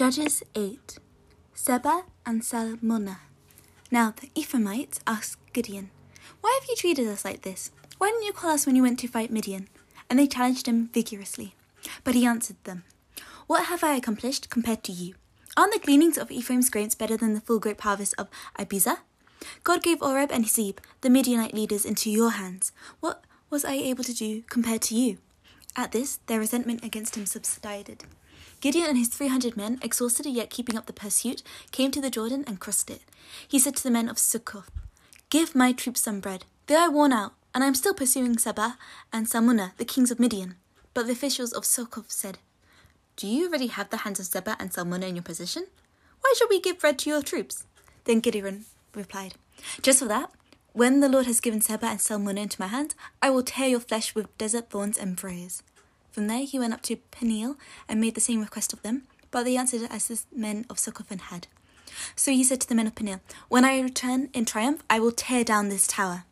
Judges 8 Zebah and Zalmunna. Now the Ephraimites asked Gideon, Why have you treated us like this? Why didn't you call us when you went to fight Midian? And they challenged him vigorously. But he answered them, What have I accomplished compared to you? Aren't the gleanings of Ephraim's grains better than the full grape harvest of Abiezer? God gave Oreb and Zeb, the Midianite leaders, into your hands. What was I able to do compared to you? At this, their resentment against him subsided. Gideon and his three hundred men, exhausted yet keeping up the pursuit, came to the Jordan and crossed it. He said to the men of Succoth, Give my troops some bread. They are worn out, and I am still pursuing Zebah and Zalmunna, the kings of Midian. But the officials of Succoth said, Do you already have the hands of Zebah and Zalmunna in your possession? Why should we give bread to your troops? Then Gideon replied, Just for that, when the Lord has given Zebah and Zalmunna into my hands, I will tear your flesh with desert thorns and briars. From there he went up to Peniel and made the same request of them, but they answered as the men of Succoth had. So he said to the men of Peniel, When I return in triumph, I will tear down this tower.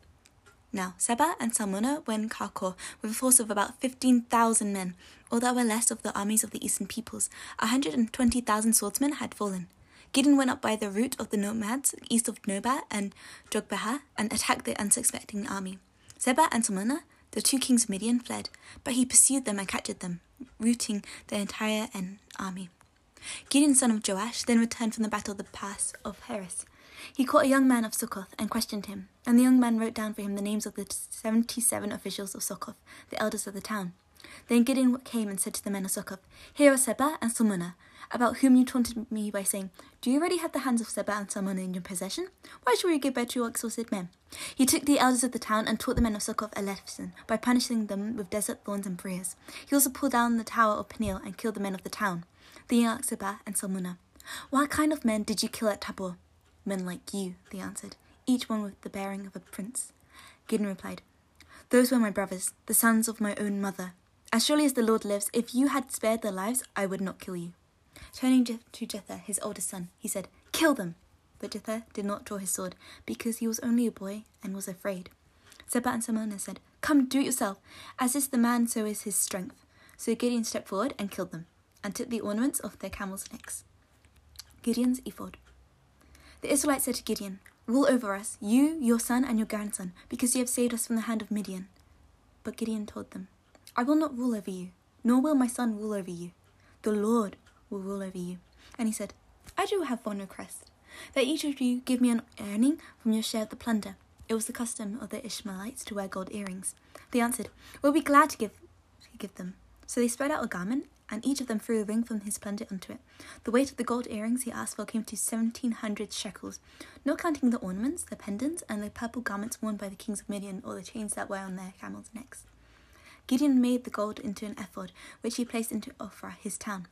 Now Zebah and Zalmunna went Karkor with a force of about fifteen thousand men, or that were less of the armies of the eastern peoples. A hundred and twenty thousand swordsmen had fallen. Gideon went up by the route of the nomads east of Nobah and Jogbehah and attacked the unsuspecting army. Zebah and Zalmunna the two kings of Midian fled, but he pursued them and captured them, routing the entire army. Gideon, son of Joash, then returned from the battle of the pass of Heres. He caught a young man of Succoth and questioned him, and the young man wrote down for him the names of the seventy-seven officials of Succoth, the elders of the town. Then Gideon came and said to the men of Succoth, Here are Zebah and Zalmunna, about whom you taunted me by saying, Do you already have the hands of Zebah and Zalmunna in your possession? Why should we give bread to your exhausted men? He took the elders of the town and taught the men of Succoth a lesson by punishing them with desert thorns and briars. He also pulled down the tower of Peniel and killed the men of the town. the young Zebah and Zalmunna, What kind of men did you kill at Tabor? Men like you, they answered, each one with the bearing of a prince. Gideon replied, Those were my brothers, the sons of my own mother. As surely as the Lord lives, if you had spared their lives, I would not kill you. Turning to Jether, his oldest son, he said, Kill them! But Jether did not draw his sword, because he was only a boy and was afraid. Zebah and Zalmunna said, Come, do it yourself. As is the man, so is his strength. So Gideon stepped forward and killed them, and took the ornaments off their camels' necks. Gideon's ephod. The Israelites said to Gideon, Rule over us, you, your son, and your grandson, because you have saved us from the hand of Midian. But Gideon told them, I will not rule over you, nor will my son rule over you. The Lord will rule over you. And he said, I do have one request, that each of you give me an earning from your share of the plunder. It was the custom of the Ishmaelites to wear gold earrings. They answered, We'll be glad to give, to give them. So they spread out a garment, and each of them threw a ring from his plunder onto it. The weight of the gold earrings he asked for came to seventeen hundred shekels, not counting the ornaments, the pendants, and the purple garments worn by the kings of Midian, or the chains that were on their camels' necks. Gideon made the gold into an ephod, which he placed into Ophrah, his town.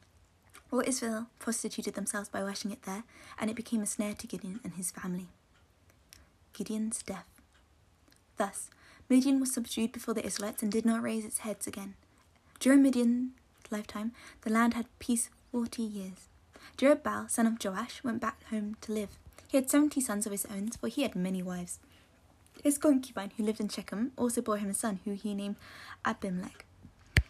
All Israel prostituted themselves by washing it there, and it became a snare to Gideon and his family. Gideon's death. Thus, Midian was subdued before the Israelites and did not raise its heads again. During Midian's lifetime, the land had peace forty years. Jerubbaal, son of Joash, went back home to live. He had seventy sons of his own, for he had many wives. His concubine, who lived in Shechem, also bore him a son, who he named Abimelech.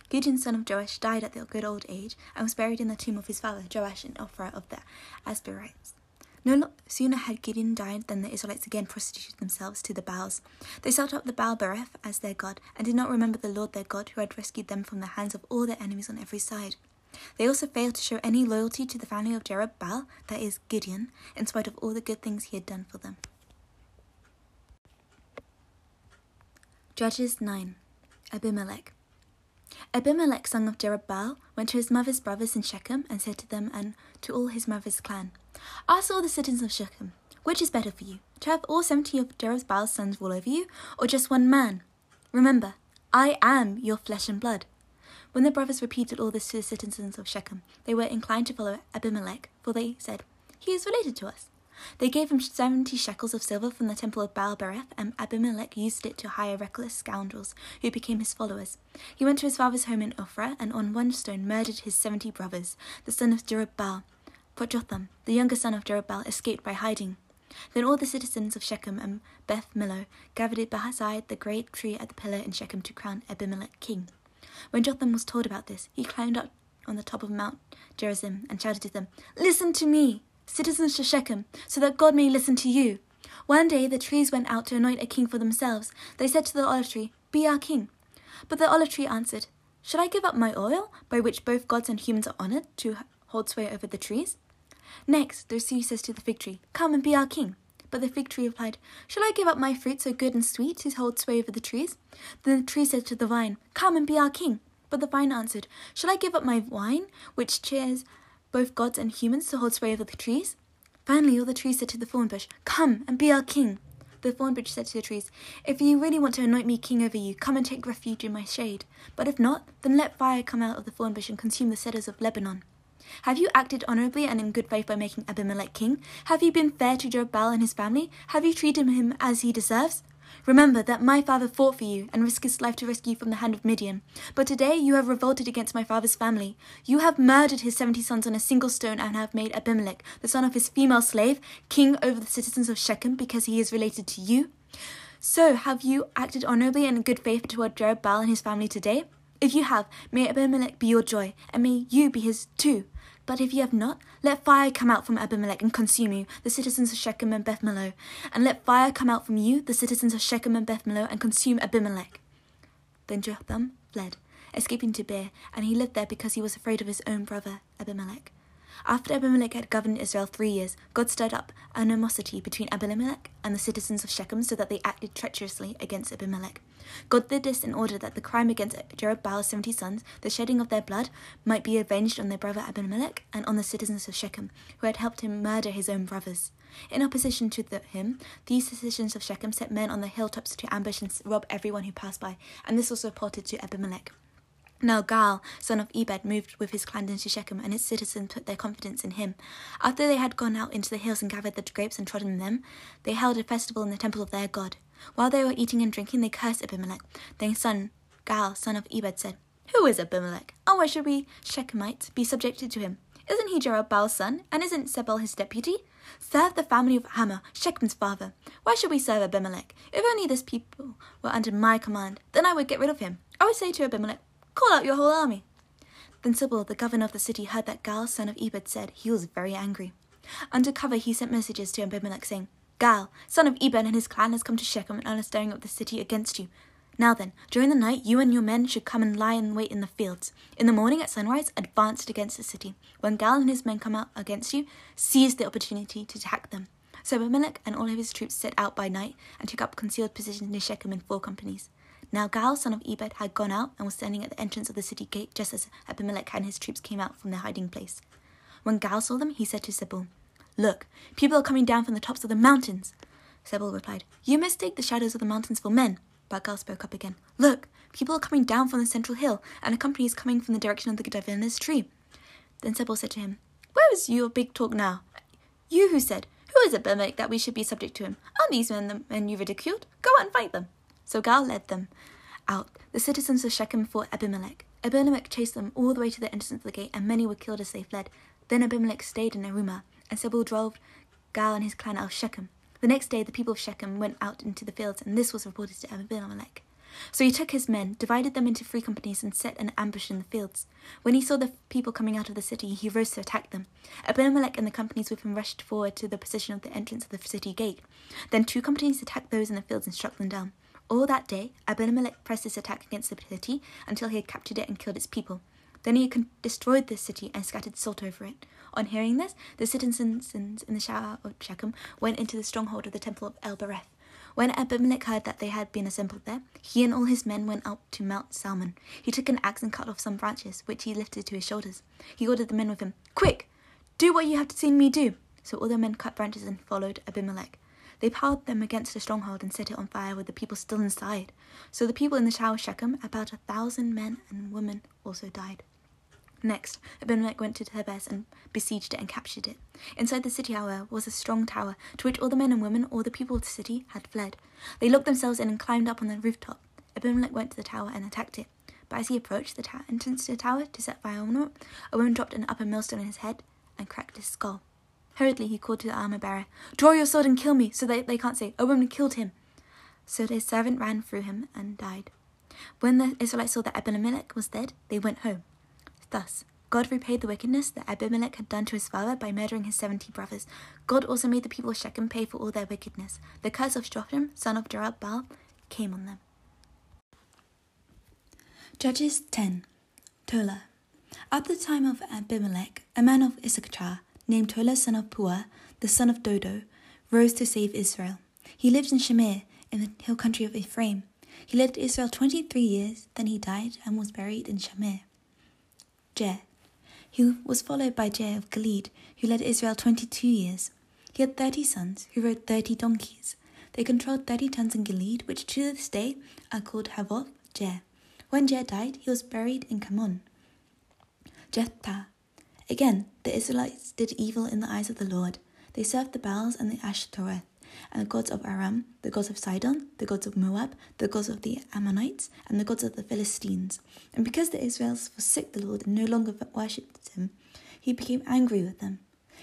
Gideon, son of Joash, died at the good old age and was buried in the tomb of his father Joash in Ophrah of the Abiezrites. No sooner had Gideon died than the Israelites again prostituted themselves to the Baals. They set up the Baal Berith as their god and did not remember the Lord their God who had rescued them from the hands of all their enemies on every side. They also failed to show any loyalty to the family of Jerubbaal, that is, Gideon, in spite of all the good things he had done for them. Judges 9 Abimelech Abimelech, son of Jerubbaal, went to his mother's brothers in Shechem and said to them and to all his mother's clan, Ask all the citizens of Shechem, which is better for you, to have all seventy of Jerubbaal's sons rule over you, or just one man? Remember, I am your flesh and blood. When the brothers repeated all this to the citizens of Shechem, they were inclined to follow Abimelech, for they said, He is related to us. They gave him seventy shekels of silver from the temple of Baal Berith, and Abimelech used it to hire reckless scoundrels who became his followers. He went to his father's home in Ophrah, and on one stone murdered his seventy brothers, the son of Jerubbaal. But Jotham, the younger son of Jerubbaal, escaped by hiding. Then all the citizens of Shechem and Beth Millo gathered beside the great tree at the pillar in Shechem to crown Abimelech king. When Jotham was told about this, he climbed up on the top of Mount Gerizim and shouted to them, Listen to me, citizens to Shechem, so that God may listen to you. One day the trees went out to anoint a king for themselves. They said to the olive tree, Be our king. But the olive tree answered, Should I give up my oil, by which both gods and humans are honored, to hold sway over the trees? Next, the sea says to the fig tree, Come and be our king. But the fig tree replied, Shall I give up my fruit so good and sweet to hold sway over the trees? Then the tree said to the vine, Come and be our king. But the vine answered, Shall I give up my wine, which cheers both gods and humans to hold sway over the trees? Finally, all the trees said to the thorn bush, Come and be our king. The thorn bush said to the trees, If you really want to anoint me king over you, come and take refuge in my shade. But if not, then let fire come out of the thorn bush and consume the cedars of Lebanon. Have you acted honorably and in good faith by making Abimelech king? Have you been fair to Jerubbaal and his family? Have you treated him as he deserves? Remember that my father fought for you and risked his life to rescue you from the hand of Midian. But today you have revolted against my father's family. You have murdered his seventy sons on a single stone and have made Abimelech, the son of his female slave, king over the citizens of Shechem because he is related to you. So have you acted honorably and in good faith toward Jerubbaal and his family today? If you have, may Abimelech be your joy, and may you be his too. But if you have not, let fire come out from Abimelech and consume you, the citizens of Shechem and Beth Millo. And let fire come out from you, the citizens of Shechem and Beth Millo, and consume Abimelech. Then Jotham fled, escaping to Beer, and he lived there because he was afraid of his own brother Abimelech. After Abimelech had governed Israel three years, God stirred up animosity between Abimelech and the citizens of Shechem so that they acted treacherously against Abimelech. God did this in order that the crime against Jerubbaal's seventy sons, the shedding of their blood, might be avenged on their brother Abimelech and on the citizens of Shechem, who had helped him murder his own brothers. In opposition to the, him, these citizens of Shechem set men on the hilltops to ambush and rob everyone who passed by, and this was reported to Abimelech. Now Gaal, son of Ebed, moved with his clan into Shechem, and its citizens put their confidence in him. After they had gone out into the hills and gathered the grapes and trodden them, they held a festival in the temple of their god. While they were eating and drinking, they cursed Abimelech. Then son, Gaal, son of Ebed, said, Who is Abimelech? And why should we Shechemites be subjected to him? Isn't he Jerubbaal's son? And isn't Zebul his deputy? Serve the family of Hamor, Shechem's father. Why should we serve Abimelech? If only this people were under my command, then I would get rid of him. I would say to Abimelech, Call out your whole army. Then Zebul, the governor of the city, heard that Gaal, son of Ebed, said he was very angry. Under cover, he sent messages to Abimelech, saying, Gaal, son of Ebed, and his clan has come to Shechem and are stirring up the city against you. Now then, during the night, you and your men should come and lie in wait in the fields. In the morning at sunrise, advance against the city. When Gaal and his men come out against you, seize the opportunity to attack them. So Abimelech and all of his troops set out by night and took up concealed positions near Shechem in four companies. Now Gaal, son of Ebed, had gone out and was standing at the entrance of the city gate just as Abimelech and his troops came out from their hiding place. When Gaal saw them, he said to Zebul, Look, people are coming down from the tops of the mountains. Zebul replied, You mistake the shadows of the mountains for men. But Gaal spoke up again, Look, people are coming down from the central hill, and a company is coming from the direction of the diviner's tree. Then Zebul said to him, Where is your big talk now? You who said, Who is Abimelech that we should be subject to him? Aren't these men the men you ridiculed? Go out and fight them. So Gaal led them out. The citizens of Shechem fought Abimelech. Abimelech chased them all the way to the entrance of the gate, and many were killed as they fled. Then Abimelech stayed in Arumah and Zebul drove Gaal and his clan out of Shechem. The next day, the people of Shechem went out into the fields, and this was reported to Abimelech. So he took his men, divided them into three companies, and set an ambush in the fields. When he saw the people coming out of the city, he rose to attack them. Abimelech and the companies with him rushed forward to the position of the entrance of the city gate. Then two companies attacked those in the fields and struck them down. All that day, Abimelech pressed his attack against the city until he had captured it and killed its people. Then he destroyed the city and scattered salt over it. On hearing this, the citizens in the Shire of Shechem went into the stronghold of the temple of El Berith. When Abimelech heard that they had been assembled there, he and all his men went up to Mount Zalmon. He took an axe and cut off some branches, which he lifted to his shoulders. He ordered the men with him, Quick! Do what you have seen me do! So all the men cut branches and followed Abimelech. They piled them against the stronghold and set it on fire with the people still inside. So the people in the tower of Shechem, about a thousand men and women, also died. Next, Abimelech went to Thebez and besieged it and captured it. Inside the city, however, was a strong tower, to which all the men and women, all the people of the city, had fled. They locked themselves in and climbed up on the rooftop. Abimelech went to the tower and attacked it. But as he approached the ta- entrance to the tower to set fire on it, a woman dropped an upper millstone on his head and cracked his skull. Hurriedly, he called to the armor bearer, Draw your sword and kill me, so that they can't say, A woman killed him. So his servant ran through him and died. When the Israelites saw that Abimelech was dead, they went home. Thus, God repaid the wickedness that Abimelech had done to his father by murdering his seventy brothers. God also made the people of Shechem pay for all their wickedness. The curse of Jotham, son of Jerubbaal, came on them. Judges 10 Tola. At the time of Abimelech, a man of Issachar, named Tola son of Puah, the son of Dodo, rose to save Israel. He lived in Shamir, in the hill country of Ephraim. He led Israel twenty three years, then he died and was buried in Shamir. Jair. He was followed by Jair of Gilead, who led Israel twenty two years. He had thirty sons, who rode thirty donkeys. They controlled thirty towns in Gilead, which to this day are called Havvoth Jair. When Jair died, he was buried in Kamon. Jephthah. Again, the Israelites did evil in the eyes of the Lord. They served the Baals and the Ashtoreth, and the gods of Aram, the gods of Sidon, the gods of Moab, the gods of the Ammonites, and the gods of the Philistines. And because the Israelites forsook the Lord and no longer worshipped him, he became angry with them.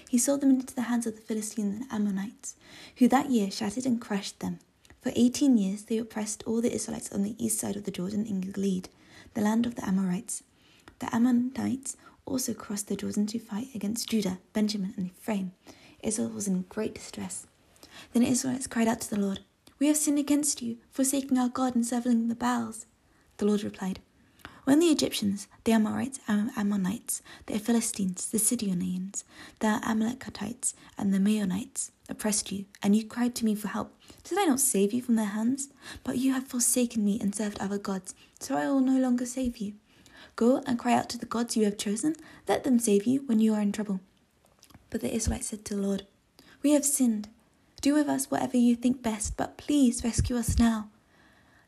He sold them into the hands of the Philistines and Ammonites, who that year shattered and crushed them. For eighteen years they oppressed all the Israelites on the east side of the Jordan in Gilead, the land of the Amorites. The Ammonites also crossed the Jordan to fight against Judah, Benjamin, and Ephraim. Israel was in great distress. Then the Israelites cried out to the Lord, We have sinned against you, forsaking our God and serving the Baals. The Lord replied, When the Egyptians, the Amorites, the Ammonites, the Philistines, the Sidonians, the Amalekites, and the Maonites oppressed you, and you cried to me for help, did I not save you from their hands? But you have forsaken me and served other gods, so I will no longer save you. Go and cry out to the gods you have chosen. Let them save you when you are in trouble. But the Israelites said to the Lord, We have sinned. Do with us whatever you think best, but please rescue us now.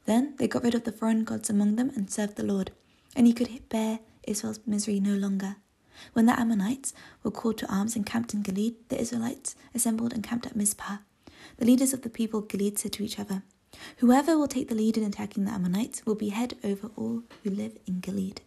Then they got rid of the foreign gods among them and served the Lord, and he could bear Israel's misery no longer. When the Ammonites were called to arms and camped in Gilead, the Israelites assembled and camped at Mizpah. The leaders of the people of Gilead said to each other, Whoever will take the lead in attacking the Ammonites will be head over all who live in Gilead.